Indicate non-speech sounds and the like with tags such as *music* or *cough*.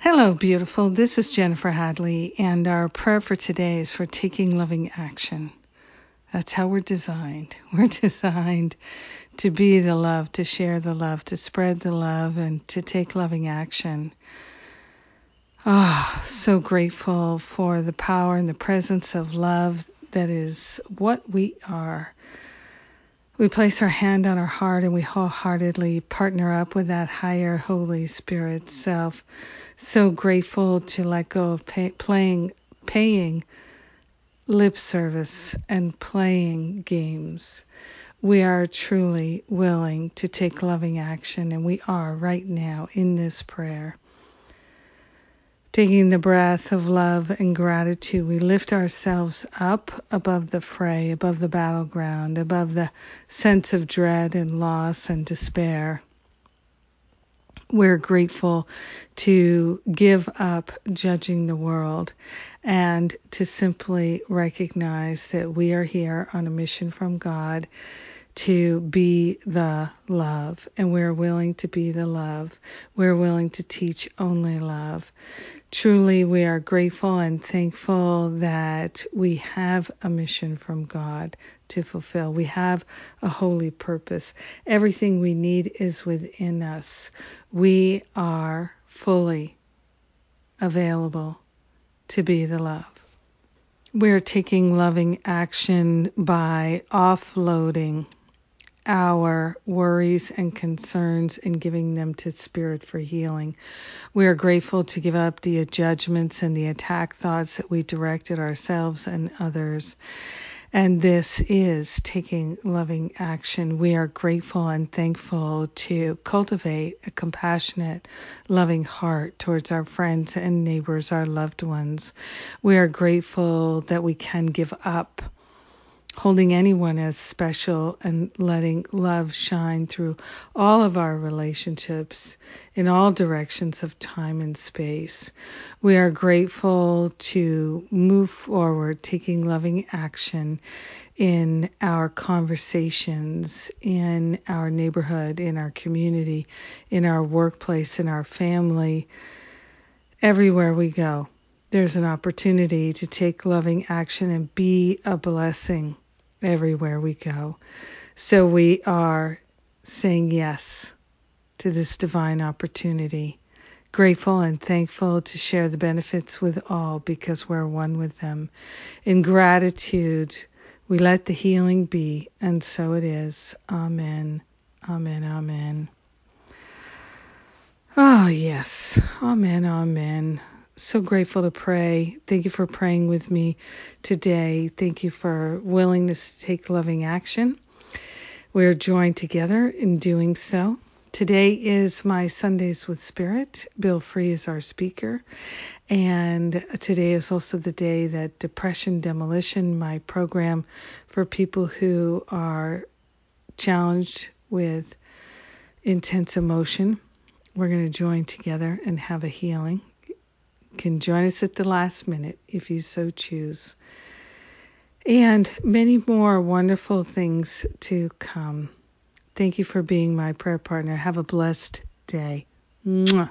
Hello, beautiful. This is Jennifer Hadley, and our prayer for today is for taking loving action. That's how we're designed. *laughs* We're designed to be the love, to share the love, to spread the love, and to take loving action. Oh, so grateful for the power and the presence of love that is what we are. We place our hand on our heart and we wholeheartedly partner up with that higher Holy Spirit self so grateful to let go of pay, playing, paying lip service and playing games. We are truly willing to take loving action, and we are right now in this prayer. Taking the breath of love and gratitude, we lift ourselves up above the fray, above the battleground, above the sense of dread and loss and despair. We're grateful to give up judging the world and to simply recognize that we are here on a mission from God to be the love, and we're willing to be the love. We're willing to teach only love. Truly, we are grateful and thankful that we have a mission from God to fulfill. We have a holy purpose. Everything we need is within us. We are fully available to be the love. We're taking loving action by offloading our worries and concerns and giving them to Spirit for healing. We are grateful to give up the judgments and the attack thoughts that we directed ourselves and others. And this is taking loving action. We are grateful and thankful to cultivate a compassionate, loving heart towards our friends and neighbors, our loved ones. We are grateful that we can give up holding anyone as special and letting love shine through all of our relationships in all directions of time and space. We are grateful to move forward, taking loving action in our conversations, in our neighborhood, in our community, in our workplace, in our family, everywhere we go. There's an opportunity to take loving action and be a blessing everywhere we go. So we are saying yes to this divine opportunity, grateful and thankful to share the benefits with all because we're one with them. In gratitude, we let the healing be, and so it is. Amen. Amen. Amen. Oh, yes. Amen. Amen so grateful to pray. Thank you for praying with me today. Thank you for willingness to take loving action. We're joined together in doing so. Today is my Sundays with Spirit. Bill Free is our speaker. And today is also the day that Depression Demolition, my program for people who are challenged with intense emotion, we're going to join together and have a healing can join us at the last minute if you so choose. And many more wonderful things to come. Thank you for being my prayer partner. Have a blessed day. Mwah.